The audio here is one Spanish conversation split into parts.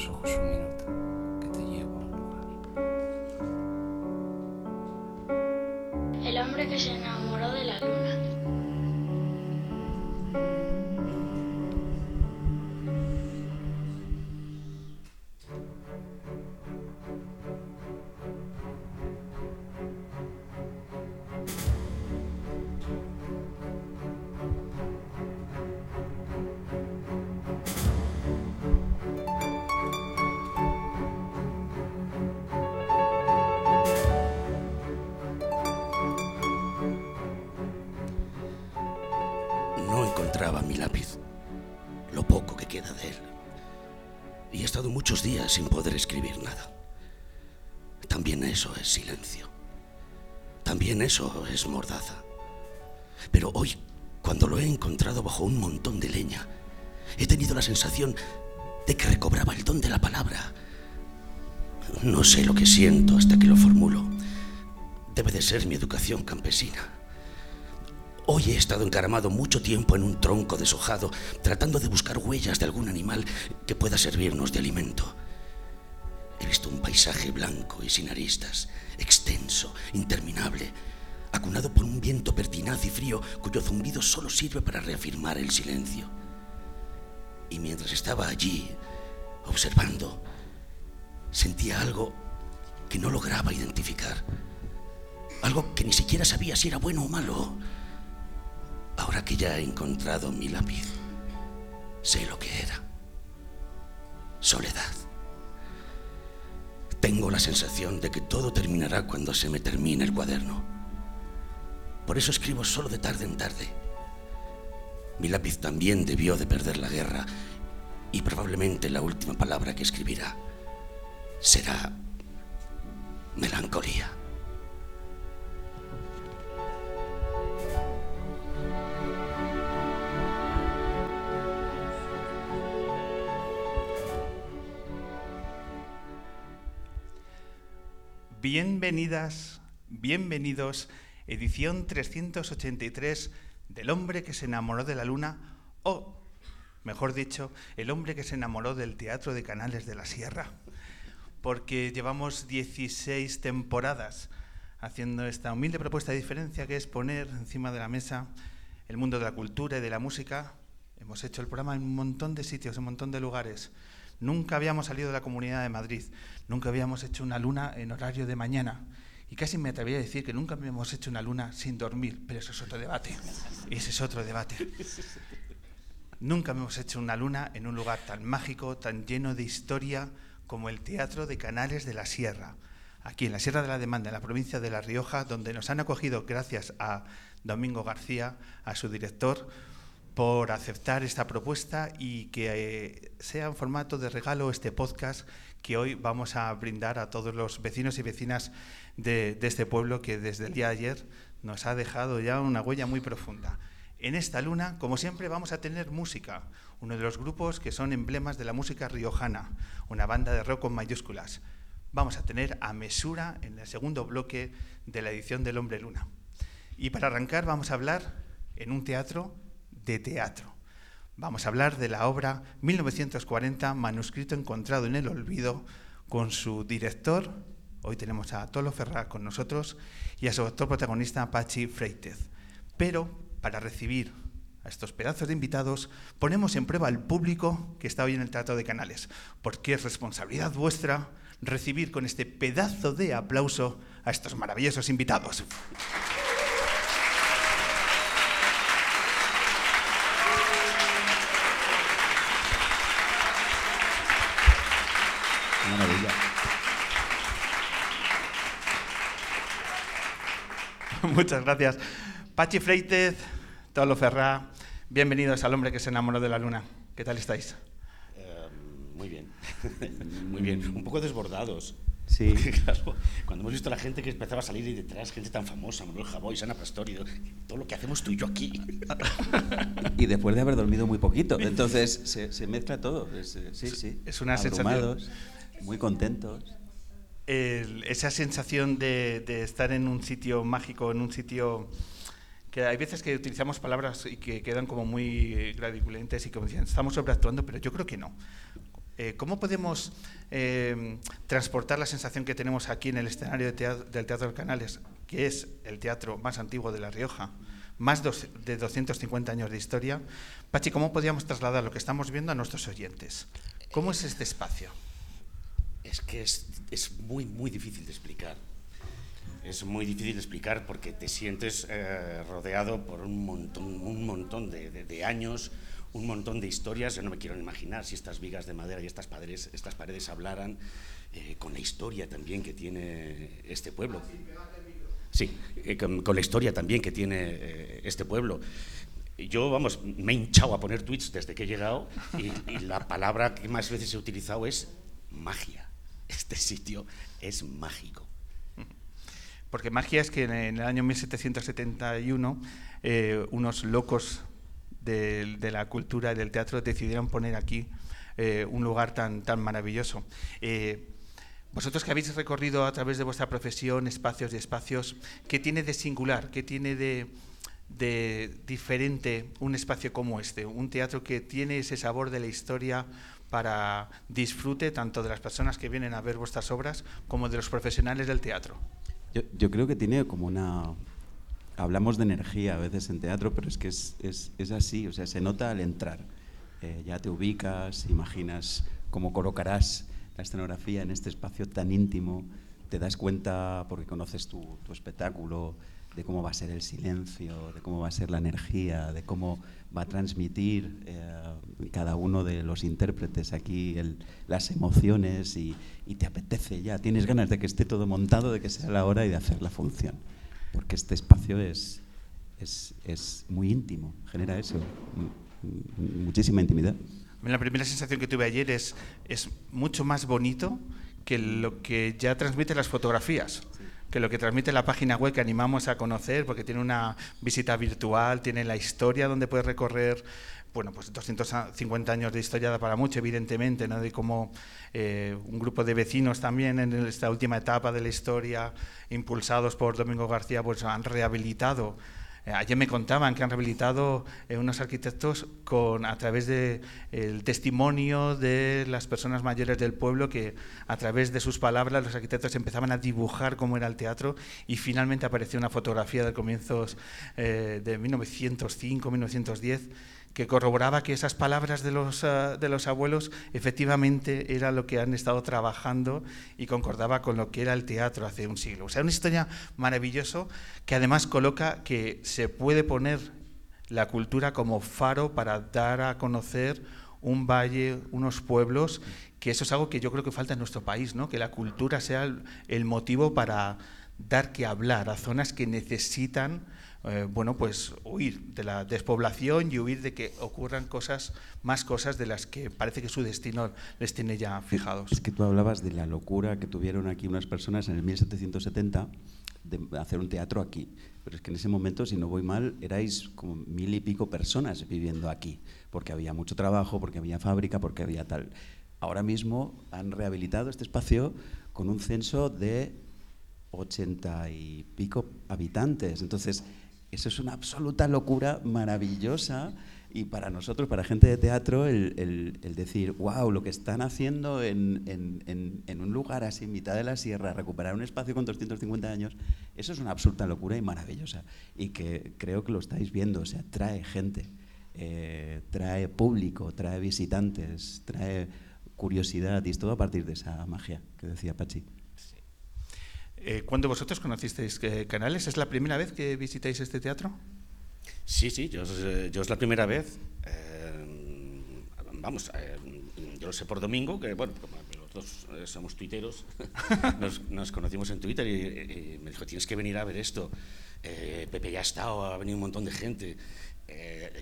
los ojos un minuto, que te llevo a un lugar. El hombre que se enamoró eso es silencio. También eso es mordaza. Pero hoy, cuando lo he encontrado bajo un montón de leña, he tenido la sensación de que recobraba el don de la palabra. No sé lo que siento hasta que lo formulo. Debe de ser mi educación campesina. Hoy he estado encaramado mucho tiempo en un tronco deshojado, tratando de buscar huellas de algún animal que pueda servirnos de alimento. He visto un paisaje blanco y sin aristas, extenso, interminable, acunado por un viento pertinaz y frío cuyo zumbido solo sirve para reafirmar el silencio. Y mientras estaba allí, observando, sentía algo que no lograba identificar. Algo que ni siquiera sabía si era bueno o malo. Ahora que ya he encontrado mi lápiz, sé lo que era. Soledad. Tengo la sensación de que todo terminará cuando se me termine el cuaderno. Por eso escribo solo de tarde en tarde. Mi lápiz también debió de perder la guerra y probablemente la última palabra que escribirá será melancolía. Bienvenidas, bienvenidos, edición 383 del hombre que se enamoró de la luna, o, mejor dicho, el hombre que se enamoró del Teatro de Canales de la Sierra, porque llevamos 16 temporadas haciendo esta humilde propuesta de diferencia que es poner encima de la mesa el mundo de la cultura y de la música. Hemos hecho el programa en un montón de sitios, en un montón de lugares. Nunca habíamos salido de la Comunidad de Madrid, nunca habíamos hecho una luna en horario de mañana. Y casi me atrevería a decir que nunca habíamos hecho una luna sin dormir, pero eso es otro debate. Ese es otro debate. Nunca hemos hecho una luna en un lugar tan mágico, tan lleno de historia como el Teatro de Canales de la Sierra, aquí en la Sierra de la Demanda, en la provincia de La Rioja, donde nos han acogido gracias a Domingo García, a su director, por aceptar esta propuesta y que eh, sea en formato de regalo este podcast que hoy vamos a brindar a todos los vecinos y vecinas de, de este pueblo que desde el día de ayer nos ha dejado ya una huella muy profunda. En esta luna, como siempre, vamos a tener música, uno de los grupos que son emblemas de la música riojana, una banda de rock con mayúsculas. Vamos a tener a Mesura en el segundo bloque de la edición del Hombre Luna. Y para arrancar vamos a hablar en un teatro de teatro. Vamos a hablar de la obra 1940, manuscrito encontrado en el olvido, con su director, hoy tenemos a Tolo Ferrá con nosotros, y a su actor protagonista, Pachi Freitez. Pero para recibir a estos pedazos de invitados, ponemos en prueba al público que está hoy en el Teatro de Canales, porque es responsabilidad vuestra recibir con este pedazo de aplauso a estos maravillosos invitados. Muchas gracias. Pachi Freitez, Tolo Ferrá, bienvenidos al hombre que se enamoró de la luna. ¿Qué tal estáis? Eh, muy bien, muy bien. Un poco desbordados. Sí. Claro, cuando hemos visto a la gente que empezaba a salir ahí detrás, gente tan famosa, Manuel Javoy, Sana Pastori, todo lo que hacemos tú y yo aquí. Y después de haber dormido muy poquito. Entonces se, se mezcla todo. Es, eh, sí, sí. es una sensación- Muy contentos. El- esa sensación de, de estar en un sitio mágico, en un sitio que hay veces que utilizamos palabras y que quedan como muy gradiculentes y como dicen, estamos sobreactuando, pero yo creo que no. Eh, ¿Cómo podemos eh, transportar la sensación que tenemos aquí en el escenario de teatro, del Teatro de Canales, que es el teatro más antiguo de La Rioja, más dos, de 250 años de historia? Pachi, ¿cómo podríamos trasladar lo que estamos viendo a nuestros oyentes? ¿Cómo es este espacio? Es que es, es muy, muy difícil de explicar. Es muy difícil de explicar porque te sientes eh, rodeado por un montón, un montón de, de, años, un montón de historias. Yo no me quiero imaginar si estas vigas de madera y estas paredes, estas paredes hablaran eh, con la historia también que tiene este pueblo. Sí, eh, con, con, la historia también que tiene este pueblo. Yo, vamos, me he hinchado a poner tweets desde que he llegado y, y la palabra que más veces he utilizado es magia. Este sitio es mágico. Porque magia es que en el año 1771 eh, unos locos de, la cultura y del teatro decidieron poner aquí eh, un lugar tan, tan maravilloso. Eh, vosotros que habéis recorrido a través de vuestra profesión espacios y espacios, ¿qué tiene de singular? ¿Qué tiene de diferente un espacio como este? Un teatro que tiene ese sabor de la historia para disfrute tanto de las personas que vienen a ver vuestras obras como de los profesionales del teatro. Yo, yo, creo que tiene como una... Hablamos de energía a veces en teatro, pero es que es, es, es así, o sea, se nota al entrar. Eh, ya te ubicas, imaginas cómo colocarás la escenografía en este espacio tan íntimo, te das cuenta, porque conoces tu, tu espectáculo, de cómo va a ser el silencio, de cómo va a ser la energía, de cómo va a transmitir eh, cada uno de los intérpretes aquí las emociones y, y, te apetece ya, tienes ganas de que esté todo montado, de que sea la hora y de hacer la función. Porque este espacio es, es, es muy íntimo, genera eso, muchísima intimidad. La primera sensación que tuve ayer es, es mucho más bonito que lo que ya transmiten las fotografías que lo que transmite la página web que animamos a conocer, porque tiene una visita virtual, tiene la historia donde puedes recorrer, bueno, pues 250 años de historia da para mucho, evidentemente, ¿no? de cómo eh, un grupo de vecinos también en esta última etapa de la historia, impulsados por Domingo García, pues han rehabilitado eh, Ayer me contaban que han rehabilitado eh, unos arquitectos con, a través del de, testimonio de las personas mayores del pueblo que a través de sus palabras los arquitectos empezaban a dibujar cómo era el teatro y finalmente apareció una fotografía de comienzos eh, de 1905, 1910 que corroboraba que esas palabras de los, uh, de los abuelos efectivamente era lo que han estado trabajando y concordaba con lo que era el teatro hace un siglo. O sea, una historia maravillosa que además coloca que se puede poner la cultura como faro para dar a conocer un valle, unos pueblos, que eso es algo que yo creo que falta en nuestro país, ¿no? que la cultura sea el motivo para dar que hablar a zonas que necesitan eh, bueno, pues huir de la despoblación y huir de que ocurran cosas, más cosas de las que parece que su destino les tiene ya fijados. Es que tú hablabas de la locura que tuvieron aquí unas personas en el 1770 de hacer un teatro aquí. Pero es que en ese momento, si no voy mal, erais como mil y pico personas viviendo aquí, porque había mucho trabajo, porque había fábrica, porque había tal. Ahora mismo han rehabilitado este espacio con un censo de ochenta y pico habitantes. Entonces, eso es una absoluta locura maravillosa y para nosotros, para gente de teatro, el, el, decir, wow, lo que están haciendo en, en, en, en, un lugar así, en mitad de la sierra, recuperar un espacio con 250 años, eso es una absoluta locura y maravillosa. Y que creo que lo estáis viendo, o sea, trae gente, eh, trae público, trae visitantes, trae curiosidad y es todo a partir de esa magia que decía Pachi. Eh, ¿Cuándo vosotros conocisteis eh, Canales? ¿Es la primera vez que visitáis este teatro? Sí, sí, yo, yo es la primera vez. Eh, vamos, yo lo sé por Domingo, que bueno, los dos somos tuiteros, nos, nos, conocimos en Twitter y, y, me dijo, tienes que venir a ver esto. Pepe ya ha estado, ha venido un montón de gente.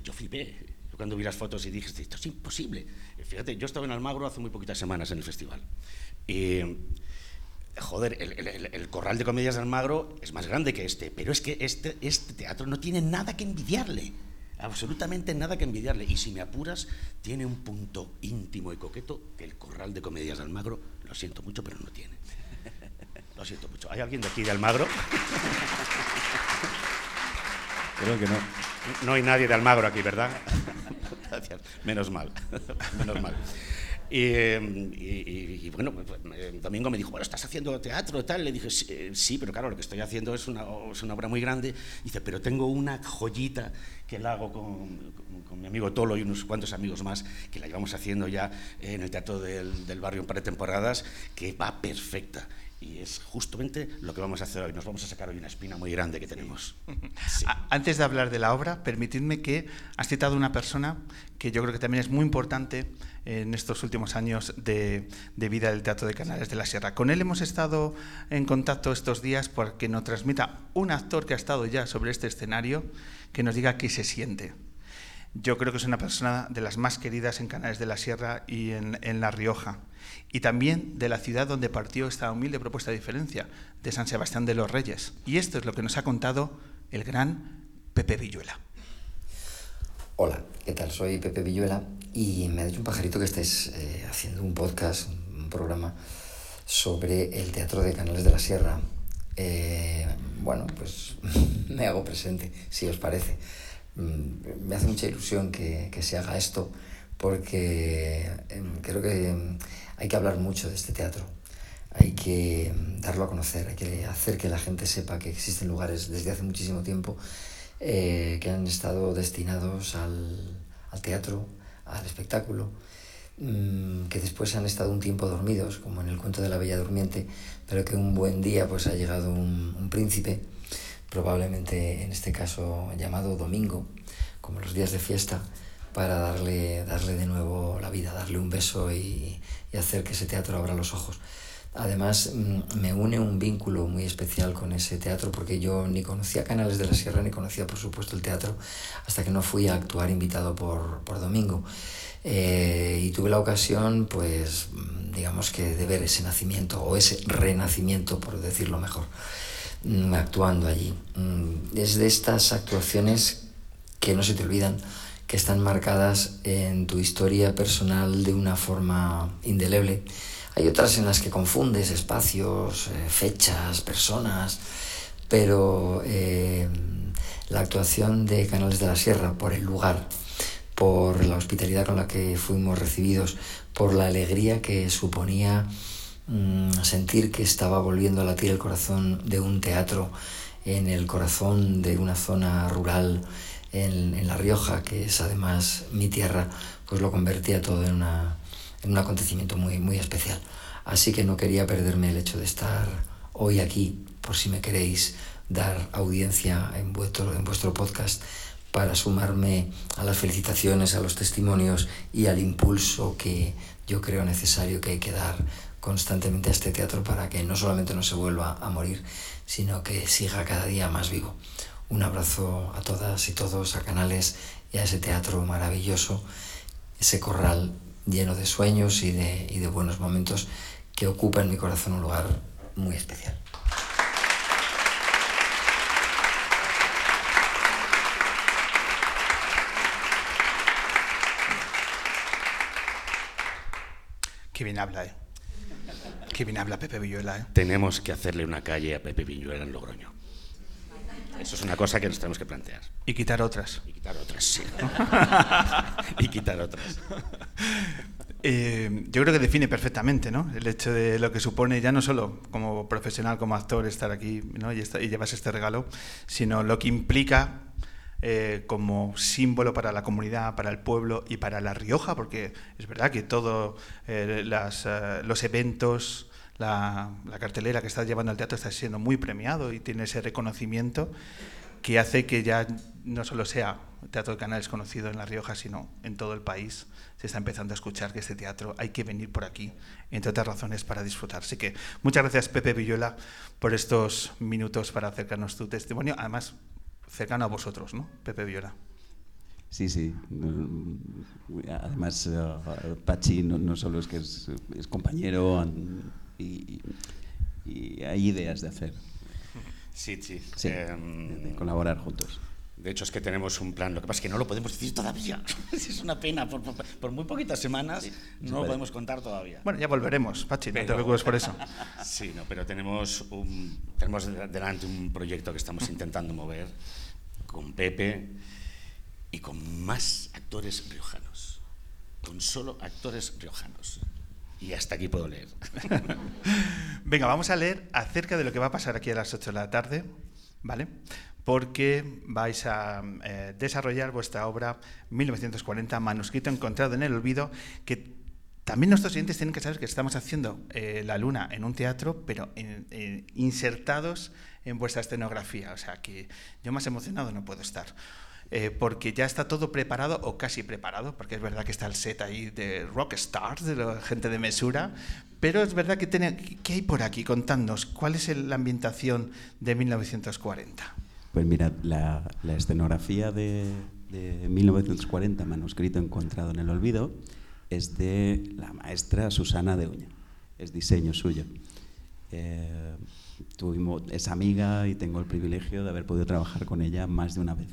yo flipé. Cuando vi las fotos y dije, esto es imposible. Fíjate, yo estaba en Almagro hace muy poquitas semanas en el festival. Y joder, el, el, el, Corral de Comedias de Almagro es más grande que este, pero es que este, este teatro no tiene nada que envidiarle, absolutamente nada que envidiarle. Y si me apuras, tiene un punto íntimo y coqueto que el Corral de Comedias de Almagro, lo siento mucho, pero no tiene. Lo siento mucho. ¿Hay alguien de aquí de Almagro? Creo que no. No hay nadie de Almagro aquí, ¿verdad? Gracias. Menos mal. Menos mal. Y, bueno, pues, eh, Domingo me dijo, bueno, ¿estás haciendo teatro tal? Le dije, sí, eh, sí, pero claro, lo que estoy haciendo es una, es una obra muy grande. Dice, pero tengo una joyita que la hago con, con- mi amigo Tolo y unos cuantos amigos más, que la llevamos haciendo ya en el Teatro del, del Barrio un par de temporadas, que va perfecta. Y es justamente lo que vamos a hacer hoy. Nos vamos a sacar hoy una espina muy grande que tenemos. Antes de hablar de la obra, permitidme que has citado una persona que yo creo que también es muy importante en estos últimos años de, de vida del Teatro de Canales de la Sierra. Con él hemos estado en contacto estos días porque nos transmita un actor que ha estado ya sobre este escenario, que nos diga qué se siente. Yo creo que es una persona de las más queridas en Canales de la Sierra y en, en La Rioja. Y también de la ciudad donde partió esta humilde propuesta de diferencia, de San Sebastián de los Reyes. Y esto es lo que nos ha contado el gran Pepe Villuela. Hola, ¿qué tal? Soy Pepe Villuela y me ha dicho un pajarito que estés eh, haciendo un podcast, un programa sobre el Teatro de Canales de la Sierra. Eh, bueno, pues me hago presente, si os parece. Mm, Me hace mucha ilusión que, que se haga esto porque em, creo que em, hay que hablar mucho de este teatro. Hay que em, darlo a conocer, hay que hacer que la gente sepa que existen lugares desde hace muchísimo tiempo eh, que han estado destinados al, al teatro, al espectáculo, mm, que después han estado un tiempo dormidos, como en el cuento de la Bella Durmiente, pero que un buen día pues ha llegado un, un príncipe, probablemente en este caso llamado Domingo, como los días de fiesta, para darle, darle de nuevo la vida, darle un beso y, hacer que ese teatro abra los ojos. Además, mm, me une un vínculo muy especial con ese teatro porque yo ni conocía Canales de la Sierra ni conocía, por supuesto, el teatro hasta que no fui a actuar invitado por, por Domingo. Eh, y tuve la ocasión, pues, mm, digamos que de ver ese nacimiento o ese renacimiento, por decirlo mejor, actuando allí. Mm, Es de estas actuaciones que no se te olvidan, que están marcadas en tu historia personal de una forma indeleble. Hay otras en las que confundes espacios, eh, fechas, personas, pero eh, la actuación de Canales de la Sierra por el lugar, por la hospitalidad con la que fuimos recibidos, por la alegría que suponía mm, sentir que estaba volviendo a latir el corazón de un teatro en el corazón de una zona rural en, en La Rioja, que es además mi tierra, pues lo convertía todo en, en un acontecimiento muy, muy especial. Así que no quería perderme el hecho de estar hoy aquí, por si me queréis dar audiencia en vuestro, en vuestro podcast, para sumarme a las felicitaciones, a los testimonios y al impulso que yo creo necesario que hay que dar constantemente a este teatro para que no solamente no se vuelva a morir, sino que siga cada día más vivo. Un abrazo a todas y todos, a Canales y a ese teatro maravilloso, ese corral lleno de sueños y de, y de buenos momentos que ocupa en mi corazón un lugar muy especial. Qué bien habla, ¿eh? Qué bien habla Pepe Villuela, ¿eh? Tenemos que hacerle una calle a Pepe Viñuela en Logroño. Eso es una cosa que nos tenemos que plantear. Y quitar otras. Y quitar otras, sí. y quitar otras. Eh, yo creo que define perfectamente ¿no? el hecho de lo que supone ya no solo como profesional, como actor, estar aquí ¿no? y, y llevarse este regalo, sino lo que implica eh, como símbolo para la comunidad, para el pueblo y para La Rioja, porque es verdad que todos los eventos, la, cartelera que estás llevando al teatro está siendo muy premiado y tiene ese reconocimiento que hace que ya no solo sea Teatro de Canales conocido en La Rioja, sino en todo el país se está empezando a escuchar que este teatro hay que venir por aquí, entre otras razones, para disfrutar. Así que muchas gracias, Pepe Villuela, por estos minutos para acercarnos tu testimonio, además cercano a vosotros, ¿no, Pepe Villuela? Sí, sí. Además, eh, Pachi no, solo es que es, es compañero y, y hay ideas de hacer, Sí, sí. sí, Em, de, de colaborar juntos. De hecho, es que tenemos un plan. Lo que pasa es que no lo podemos decir todavía. es una pena. Por, por- por muy poquitas semanas no lo podemos contar todavía. Bueno, ya volveremos, Pachi, no te preocupes por eso. Sí, no, pero tenemos, un, tenemos de- delante un proyecto que estamos intentando mover con Pepe y con más actores riojanos. con solo actores riojanos. Y hasta aquí puedo leer. Venga, vamos a leer acerca de lo que va a pasar aquí a las 8 de la tarde, ¿vale? Porque vais a eh, desarrollar vuestra obra 1940, manuscrito encontrado en el olvido, que también nuestros oyentes tienen que saber que estamos haciendo eh, La Luna en un teatro, pero insertados en vuestra escenografía. O sea que yo más emocionado no puedo estar. Eh, porque ya está todo preparado o casi preparado, porque es verdad que está el set ahí de rockstars, de la gente de mesura, pero es verdad que tiene, ¿qué hay por aquí? Contadnos, ¿cuál es el- la ambientación de 1940? Pues mira, la, la escenografía de, de 1940, manuscrito encontrado en el olvido, es de la maestra Susana de Uña, es diseño suyo. Eh, tuvimos, es amiga y tengo el privilegio de haber podido trabajar con ella más de una vez.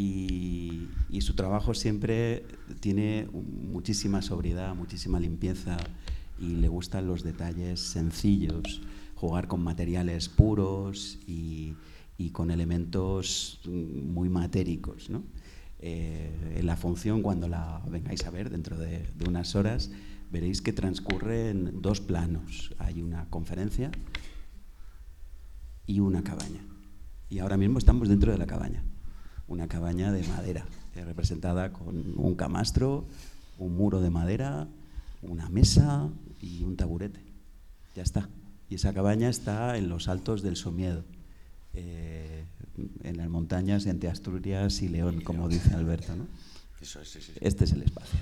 Y, su trabajo siempre tiene muchísima sobriedad, muchísima limpieza y le gustan los detalles sencillos, jugar con materiales puros y, con elementos muy matéricos. ¿no? Eh, en la función, cuando la vengáis a ver dentro de, de unas horas, veréis que transcurre en dos planos. Hay una conferencia y una cabaña. Y ahora mismo estamos dentro de la cabaña. Una cabaña de madera, eh, representada con un camastro, un muro de madera, una mesa y un taburete. Ya está. Y esa cabaña está en los altos del Somiedo, eh, en las montañas entre Asturias y León, como dice Alberto. ¿no? Eso es, sí, sí, sí. Este es el espacio.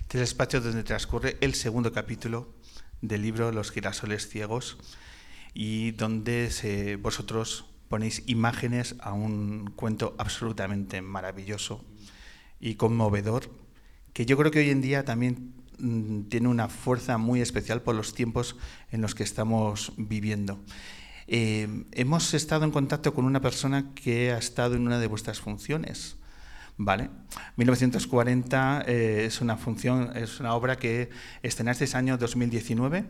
Este es el espacio donde transcurre el segundo capítulo del libro Los girasoles ciegos y donde se- vosotros ponéis imágenes a un cuento absolutamente maravilloso y conmovedor que yo creo que hoy en día también mm, tiene una fuerza muy especial por los tiempos en los que estamos viviendo. Eh, hemos estado en contacto con una persona que ha estado en una de vuestras funciones. ¿Vale? 1940 eh, es una función, es una obra que estrenasteis año 2019,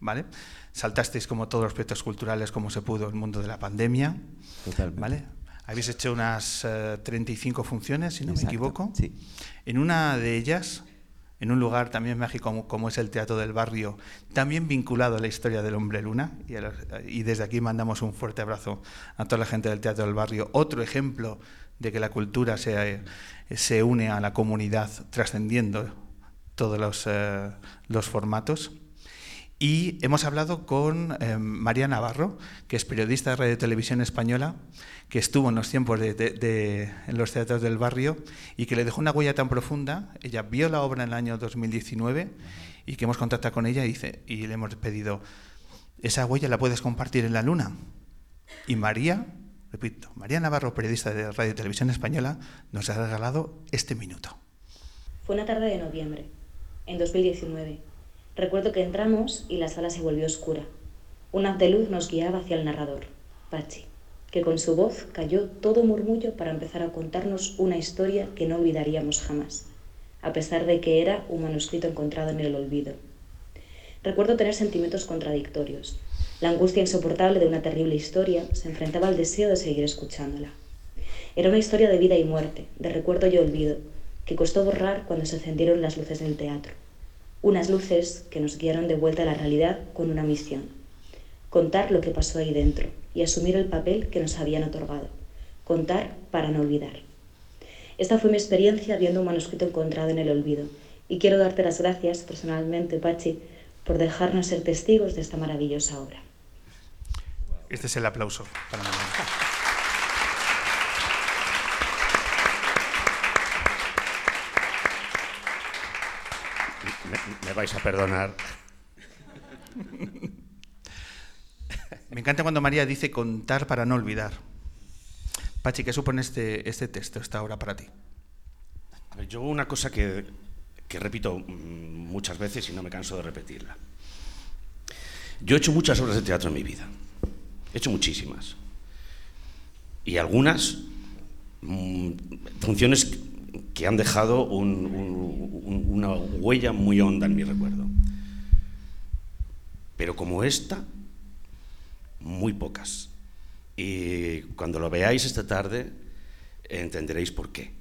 ¿vale? Saltasteis como todos los proyectos culturales como se pudo el mundo de la pandemia, Totalmente. ¿vale? Habéis hecho unas eh, 35 funciones, si no Exacto, me equivoco. Sí. En una de ellas, en un lugar también mágico como, como es el Teatro del Barrio, también vinculado a la historia del hombre luna, y, a los- y desde aquí mandamos un fuerte abrazo a toda la gente del Teatro del Barrio. Otro ejemplo de que la cultura se, se une a la comunidad trascendiendo todos los, eh, los formatos. Y hemos hablado con eh, María Navarro, que es periodista de Radio Televisión Española, que estuvo en los tiempos de, en los teatros del barrio y que le dejó una huella tan profunda. Ella vio la obra en el año 2019 y que hemos contactado con ella y, y le hemos pedido, esa huella la puedes compartir en la luna. Y María, repito, María Navarro, periodista de Radio Televisión Española, nos ha regalado este minuto. Fue una tarde de noviembre, en 2019. Recuerdo que entramos y la sala se volvió oscura. Un haz de luz nos guiaba hacia el narrador, Pachi, que con su voz cayó todo murmullo para empezar a contarnos una historia que no olvidaríamos jamás, a pesar de que era un manuscrito encontrado en el olvido. Recuerdo tener sentimientos contradictorios. La angustia insoportable de una terrible historia se enfrentaba al deseo de seguir escuchándola. Era una historia de vida y muerte, de recuerdo y olvido, que costó borrar cuando se encendieron las luces del teatro. Unas luces que nos guiaron de vuelta a la realidad con una misión. Contar lo que pasó ahí dentro y asumir el papel que nos habían otorgado. Contar para no olvidar. Esta fue mi experiencia viendo un manuscrito encontrado en el olvido. Y quiero darte las gracias personalmente, Pachi, por dejarnos ser testigos de esta maravillosa obra. Este es el aplauso. Me, me vais a perdonar. Me encanta cuando María dice contar para no olvidar. Pachi, ¿qué supone este, este texto, esta obra para ti? A ver, yo una cosa que, que repito mm, muchas veces y no me canso de repetirla. Yo he hecho muchas obras de teatro en mi vida. He hecho muchísimas. Y algunas mm, funciones que han dejado un- un- un- una huella muy honda en mi recuerdo. Pero como esta, muy pocas. Y cuando lo veáis esta tarde, entenderéis por qué.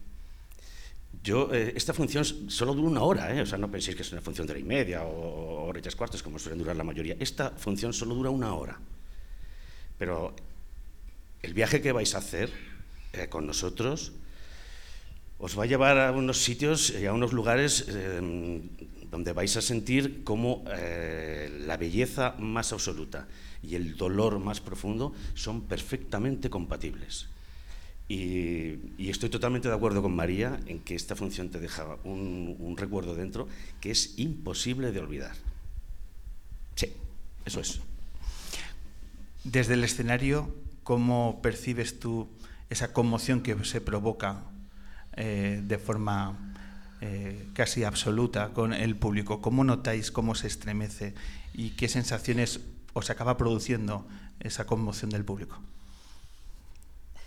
Yo, eh, esta función solo dura una hora, ¿eh? o sea, no penséis que es una función de hora y media o hora y tres cuartos, como suelen durar la mayoría. Esta función solo dura una hora. Pero el viaje que vais a hacer eh, con nosotros os va a llevar a unos sitios y a unos lugares eh, donde vais a sentir cómo eh, la belleza más absoluta y el dolor más profundo son perfectamente compatibles. Y, estoy totalmente de acuerdo con María en que esta función te deja un recuerdo dentro que es imposible de olvidar. Sí, eso es. Desde el escenario, ¿cómo percibes tú esa conmoción que se provoca eh, de forma eh, casi absoluta con el público? ¿Cómo notáis cómo se estremece y qué sensaciones os acaba produciendo esa conmoción del público?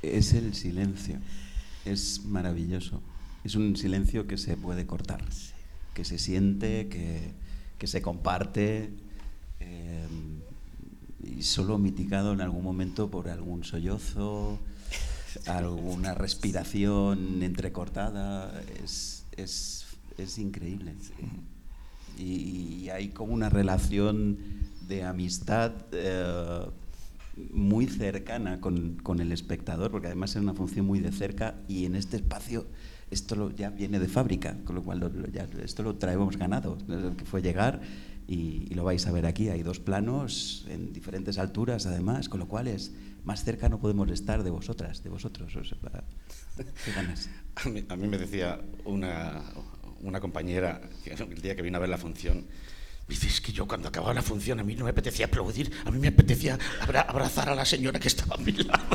Es el silencio. Es maravilloso. Es un silencio que se puede cortar, que se siente, que, que se comparte eh, y solo mitigado en algún momento por algún sollozo, alguna respiración entrecortada. Es, es, es increíble. Y, y, hay como una relación de amistad. Eh, muy cercana con, con, el espectador, porque además es una función muy de cerca y en este espacio esto lo, ya viene de fábrica, con lo cual lo, lo, ya, esto lo traemos ganado, que fue llegar y, y, lo vais a ver aquí. Hay dos planos en diferentes alturas además, con lo cual es más cerca no podemos estar de vosotras, de vosotros. O sea, ¿Qué ganas? A mí, a mí me decía una, una compañera que el día que vino a ver la función, Dice, es que yo cuando acababa la función a mí no me apetecía aplaudir, a mí me apetecía abra abrazar a la señora que estaba a mi lado.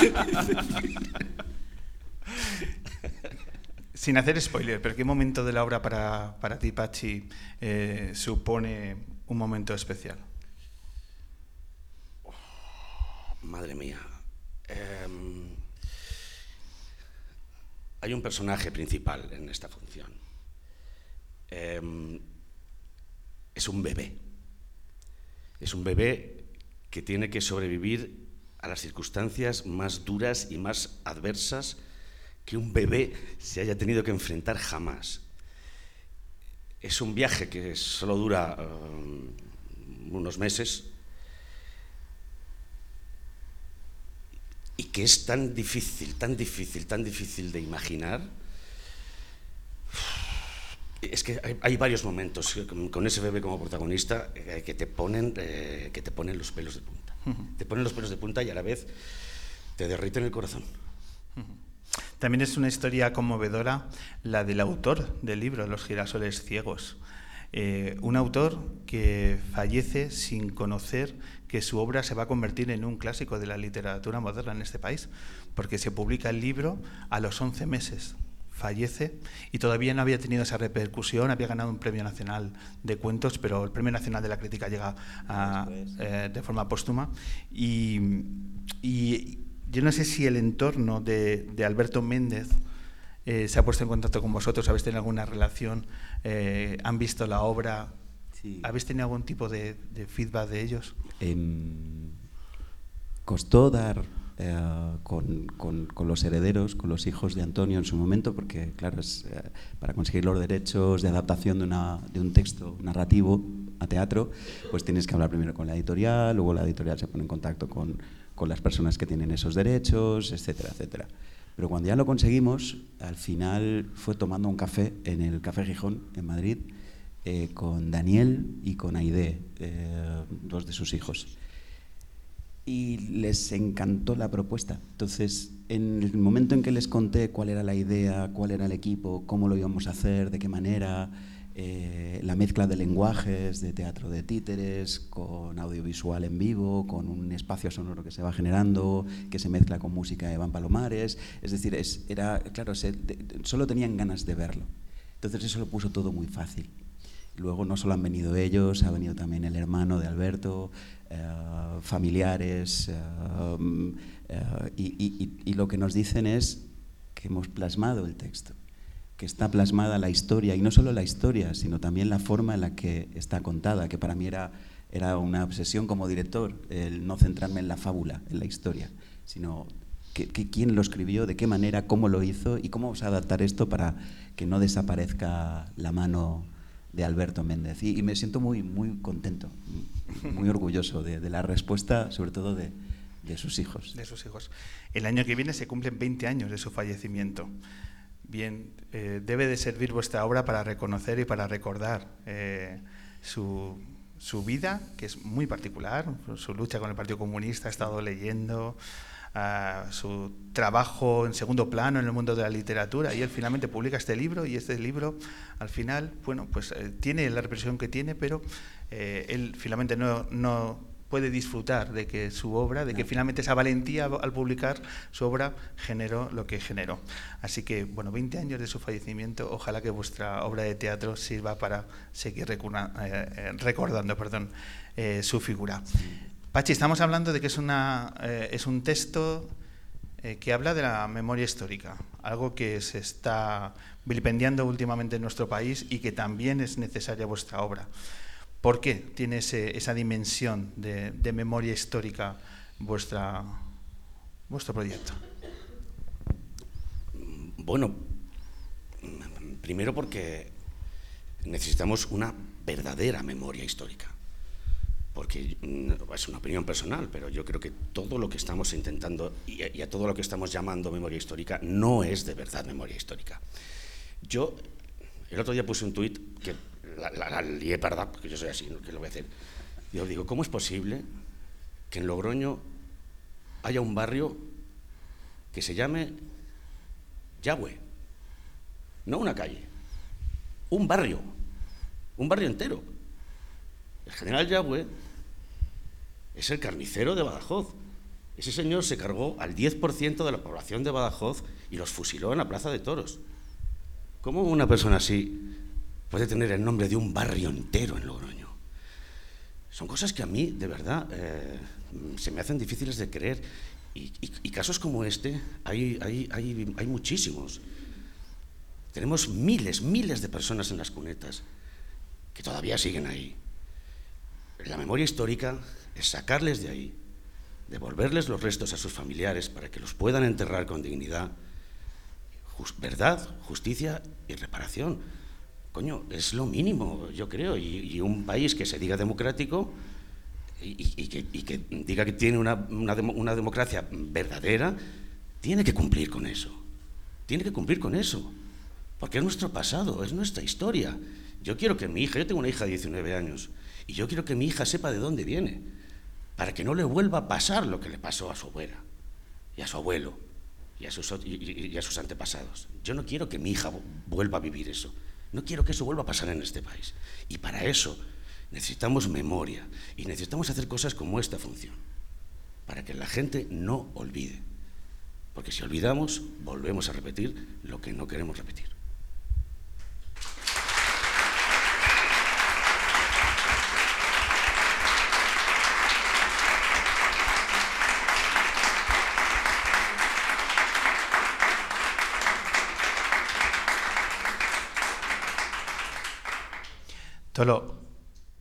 Sin hacer spoiler, pero ¿qué momento de la obra para, para ti, Pachi, eh, supone un momento especial? Madre mía. Eh, hay un personaje principal en esta función. Eh, es un bebé. Es un bebé que tiene que sobrevivir a las circunstancias más duras y más adversas que un bebé se haya tenido que enfrentar jamás. Es un viaje que solo dura um, unos meses y que es tan difícil, tan difícil, tan difícil de imaginar. Es que hay, hay, varios momentos con ese bebé como protagonista eh, que, te ponen, eh, que te ponen los pelos de punta. Uh -huh. Te ponen los pelos de punta y a la vez te derriten el corazón. Uh -huh. También es una historia conmovedora la del autor del libro, Los girasoles ciegos. Eh, un autor que fallece sin conocer que su obra se va a convertir en un clásico de la literatura moderna en este país, porque se publica el libro a los 11 meses. Fallece y todavía no había tenido esa repercusión, había ganado un premio nacional de cuentos, pero el premio nacional de la crítica llega a, eh, de forma póstuma. Y, y, yo no sé si el entorno de, de Alberto Méndez eh, se ha puesto en contacto con vosotros, habéis tenido alguna relación, eh, han visto la obra, sí. ¿habéis tenido algún tipo de, de feedback de ellos? Costó dar eh, con, con, con, los herederos, con los hijos de Antonio en su momento, porque, claro, es, eh, para conseguir los derechos de adaptación de, una, de, un texto narrativo a teatro, pues tienes que hablar primero con la editorial, luego la editorial se pone en contacto con, con las personas que tienen esos derechos, etcétera, etcétera. Pero cuando ya lo conseguimos, al final fue tomando un café en el Café Gijón, en Madrid, eh, con Daniel y con Aide, eh, dos de sus hijos y les encantó la propuesta. Entonces, en el momento en que les conté cuál era la idea, cuál era el equipo, cómo lo íbamos a hacer, de qué manera, eh, la mezcla de lenguajes, de teatro de títeres, con audiovisual en vivo, con un espacio sonoro que se va generando, que se mezcla con música de Van Palomares, es decir, es, era, claro, solo tenían ganas de verlo. Entonces eso lo puso todo muy fácil. Luego no solo han venido ellos, ha venido también el hermano de Alberto, eh, familiares, eh, y, y, y, lo que nos dicen es que hemos plasmado el texto, que está plasmada la historia, y no solo la historia, sino también la forma en la que está contada, que para mí era, era una obsesión como director, el no centrarme en la fábula, en la historia, sino qué- quién lo escribió, de qué manera, cómo lo hizo y cómo vamos a adaptar esto para que no desaparezca la mano de Alberto Méndez. Y, y me siento muy, muy contento, muy orgulloso de, de la respuesta, sobre todo de, de sus hijos. de sus hijos. El año que viene se cumplen 20 años de su fallecimiento. Bien, eh, debe de servir vuestra obra para reconocer y para recordar eh, su, su vida, que es muy particular, su lucha con el Partido Comunista, he estado leyendo, ah, su trabajo en segundo plano en el mundo de la literatura, y él finalmente publica este libro, y este libro, al final, bueno, pues eh, tiene la represión que tiene, pero él finalmente no puede disfrutar de que su obra, de que finalmente esa valentía al publicar su obra generó lo que generó. Así que, bueno, 20 años de su fallecimiento, ojalá que vuestra obra de teatro sirva para seguir eh, eh, recordando perdón, eh, su figura. Pachi, estamos hablando de que es, una, eh, es un texto que habla de la memoria histórica, algo que se está vilipendiando últimamente en nuestro país y que también es necesaria vuestra obra. ¿Por qué tiene esa dimensión de, memoria histórica vuestro proyecto? Bueno, primero porque necesitamos una verdadera memoria histórica. Porque mm, es una opinión personal, pero yo creo que todo lo que estamos intentando y a, y a todo lo que estamos llamando memoria histórica no es de verdad memoria histórica. Yo el otro día puse un tuit que la, la, la lié parda, porque yo soy así, ¿no? ¿qué lo voy a hacer? Yo digo, ¿cómo es posible que en Logroño haya un barrio que se llame Yahweh? No una calle, un barrio, un barrio entero. El general Yahweh es el carnicero de Badajoz. Ese señor se cargó al 10% de la población de Badajoz y los fusiló en la Plaza de Toros. ¿Cómo una persona así puede tener el nombre de un barrio entero en Logroño? Son cosas que a mí, de verdad, eh, se me hacen difíciles de creer. Y, casos como este hay, hay, hay, hay muchísimos. Tenemos miles, miles de personas en las cunetas que todavía siguen ahí. La memoria histórica es sacarles de ahí, devolverles los restos a sus familiares para que los puedan enterrar con dignidad, verdad, justicia y reparación. Coño, es lo mínimo, yo creo. Y, un país que se diga democrático y, que, diga que tiene una, una demo- una democracia verdadera, tiene que cumplir con eso. Tiene que cumplir con eso. Porque es nuestro pasado, es nuestra historia. Yo quiero que mi hija, yo tengo una hija de 19 años, y yo quiero que mi hija sepa de dónde viene, para que no le vuelva a pasar lo que le pasó a su abuela, y a su abuelo, y a sus, antepasados. Yo no quiero que mi hija vu- vuelva a vivir eso. No quiero que eso vuelva a pasar en este país. Y para eso necesitamos memoria, y necesitamos hacer cosas como esta función, para que la gente no olvide. Porque si olvidamos, volvemos a repetir lo que no queremos repetir. Tolo,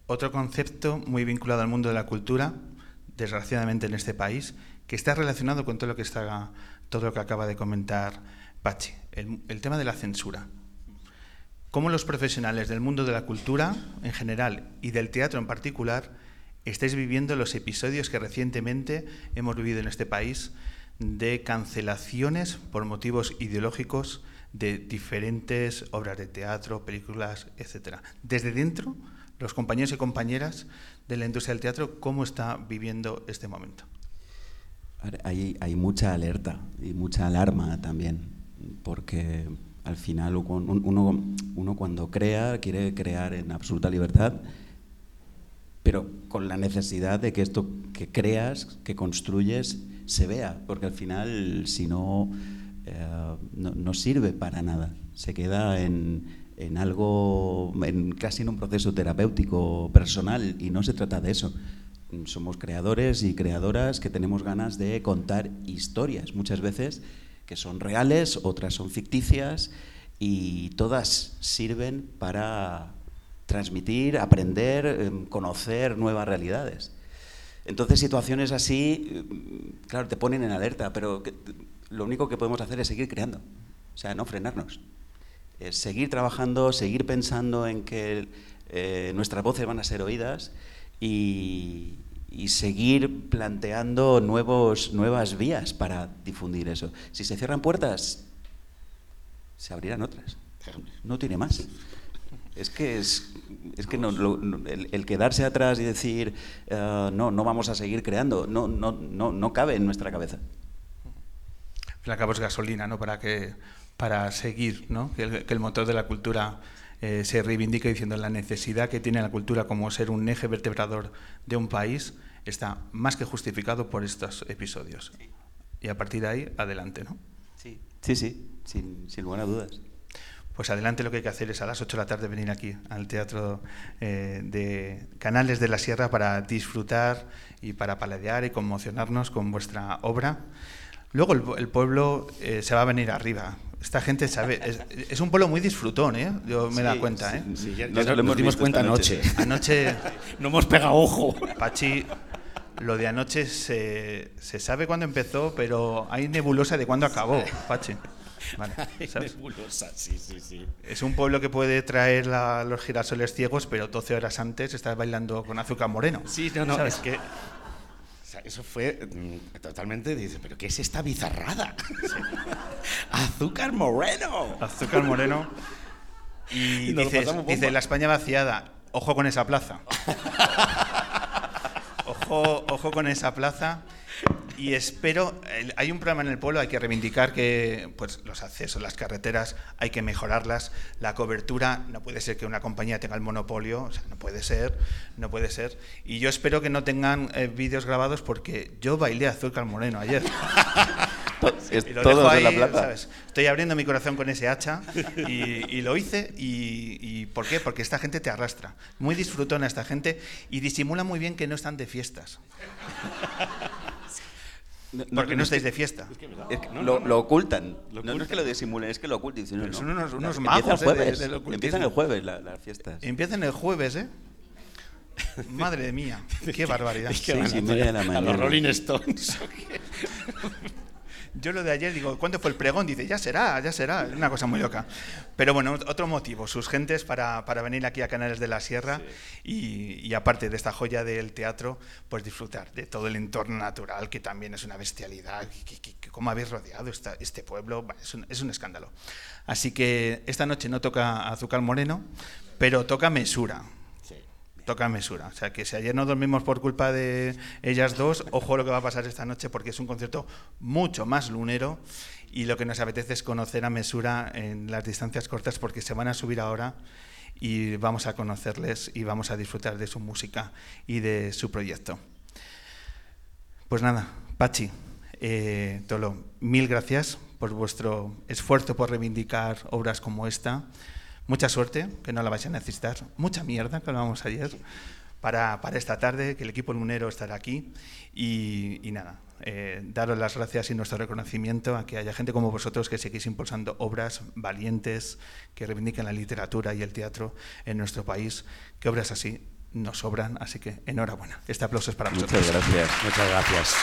otro concepto muy vinculado al mundo de la cultura, desgraciadamente en este país, que está relacionado con todo lo que, está, todo lo que acaba de comentar Pachi, el, el tema de la censura. ¿Cómo los profesionales del mundo de la cultura en general y del teatro en particular estáis viviendo los episodios que recientemente hemos vivido en este país de cancelaciones por motivos ideológicos de diferentes obras de teatro, películas, etcétera. Desde dentro, los compañeros y compañeras de la industria del teatro, ¿cómo está viviendo este momento? Hay, hay mucha alerta y mucha alarma también, porque al final un- uno, uno cuando crea quiere crear en absoluta libertad, pero con la necesidad de que esto que creas, que construyes, se vea, porque al final si no, no, no sirve para nada, se queda en, en algo, en, casi en un proceso terapéutico personal y no se trata de eso. Somos creadores y creadoras que tenemos ganas de contar historias, muchas veces que son reales, otras son ficticias y todas sirven para transmitir, aprender, em, conocer nuevas realidades. Entonces situaciones así, mm, claro, te ponen en alerta, pero lo único que podemos hacer es seguir creando, o sea, no frenarnos. Es seguir trabajando, seguir pensando en que eh, nuestras voces van a ser oídas y, seguir planteando nuevos, nuevas vías para difundir eso. Si se cierran puertas, se abrirán otras. No tiene más. Es que es, es que no, lo- el quedarse atrás y decir eh, no, no vamos a seguir creando, no, no, no, no cabe en nuestra cabeza. Al cabo es gasolina, ¿no? Para que para seguir, ¿no? Que el, que el motor de la cultura eh, se reivindique diciendo la necesidad que tiene la cultura como ser un eje vertebrador de un país está más que justificado por estos episodios. Y a partir de ahí, adelante, ¿no? Sí, sí, sí, sin, sin lugar a dudas. Pues adelante lo que hay que hacer es a las 8 de la tarde venir aquí al Teatro eh, de Canales de la Sierra para disfrutar y para paladear y conmocionarnos con vuestra obra. Luego el, el pueblo eh, se va a venir arriba. Esta gente sabe, es, es un pueblo muy disfrutón, ¿eh? Yo me he dado Sí, cuenta, sí, ¿eh? Sí, ya, Nos ya dimos cuenta anoche. Anoche, No hemos pegado ojo. Pachi, lo de anoche se, se sabe cuándo empezó, pero hay nebulosa de cuándo acabó, Pachi. Vale, ¿sabes? Nebulosa, sí, sí, sí. Es un pueblo que puede traer la- los girasoles ciegos, pero 12 horas antes estás bailando con azúcar moreno. Sí, no, no, ¿Sabes? es que. Sea, eso fue mm, totalmente. Dice, ¿pero qué es esta bizarrada? ¡Azúcar moreno! Azúcar moreno. Y Y dices- dice, la España vaciada, ojo con esa plaza. Ojo, ojo con esa plaza. Y espero, el- hay un problema en el pueblo, hay que reivindicar que pues, los accesos, las carreteras, hay que mejorarlas. La cobertura, no puede ser que una compañía tenga el monopolio, o sea, no puede ser, no puede ser. Y yo espero que no tengan eh, vídeos grabados porque yo bailé azúcar moreno ayer. Es Y lo todos dejo de la ahí, plata. ¿sabes? Estoy abriendo mi corazón con ese hacha y, y lo hice. Y, y ¿Por qué? Porque esta gente te arrastra. Muy disfrutona esta gente y disimula muy bien que no están de fiestas. No, Porque no es estáis que- de fiesta. es que lo, lo ocultan. no, no es que lo disimulen, es que lo ocultan. No, Pero no. son unos- unos magos, el eh, de- jueves. del ocultismo. Empiezan el jueves la- las fiestas. Empiezan el jueves, ¿eh? Madre mía, qué barbaridad. Es que Seis van a de A los Rolling Stones. Yo lo de ayer digo, ¿cuándo fue el pregón? Dice, ya será, ya será. Una cosa muy loca. Pero bueno, otro motivo, sus gentes para, para venir aquí a Canales de la Sierra y, y aparte de esta joya del teatro, pues disfrutar de todo el entorno natural, que también es una bestialidad. Que, que- que ¿Cómo habéis rodeado esta- este pueblo? Es un, es un escándalo. Así que esta noche no toca Azúcar Moreno, pero toca Mesura. Toca mesura. O sea, que si ayer no dormimos por culpa de ellas dos, ojo lo que va a pasar esta noche porque es un concierto mucho más lunero y lo que nos apetece es conocer a mesura en las distancias cortas porque se van a subir ahora y vamos a conocerles y vamos a disfrutar de su música y de su proyecto. Pues nada, Pachi, eh, Tolo, mil gracias por vuestro esfuerzo por reivindicar obras como esta. Mucha suerte, que no la vais a necesitar. Mucha mierda, que hablábamos ayer, para, para esta tarde, que el equipo lunero estará aquí. Y, y nada, eh, daros las gracias y nuestro reconocimiento a que haya gente como vosotros que seguís impulsando obras valientes que reivindiquen la literatura y el teatro en nuestro país, que obras así nos sobran. Así que enhorabuena. Este aplauso es para vosotros. Muchas gracias. Muchas gracias.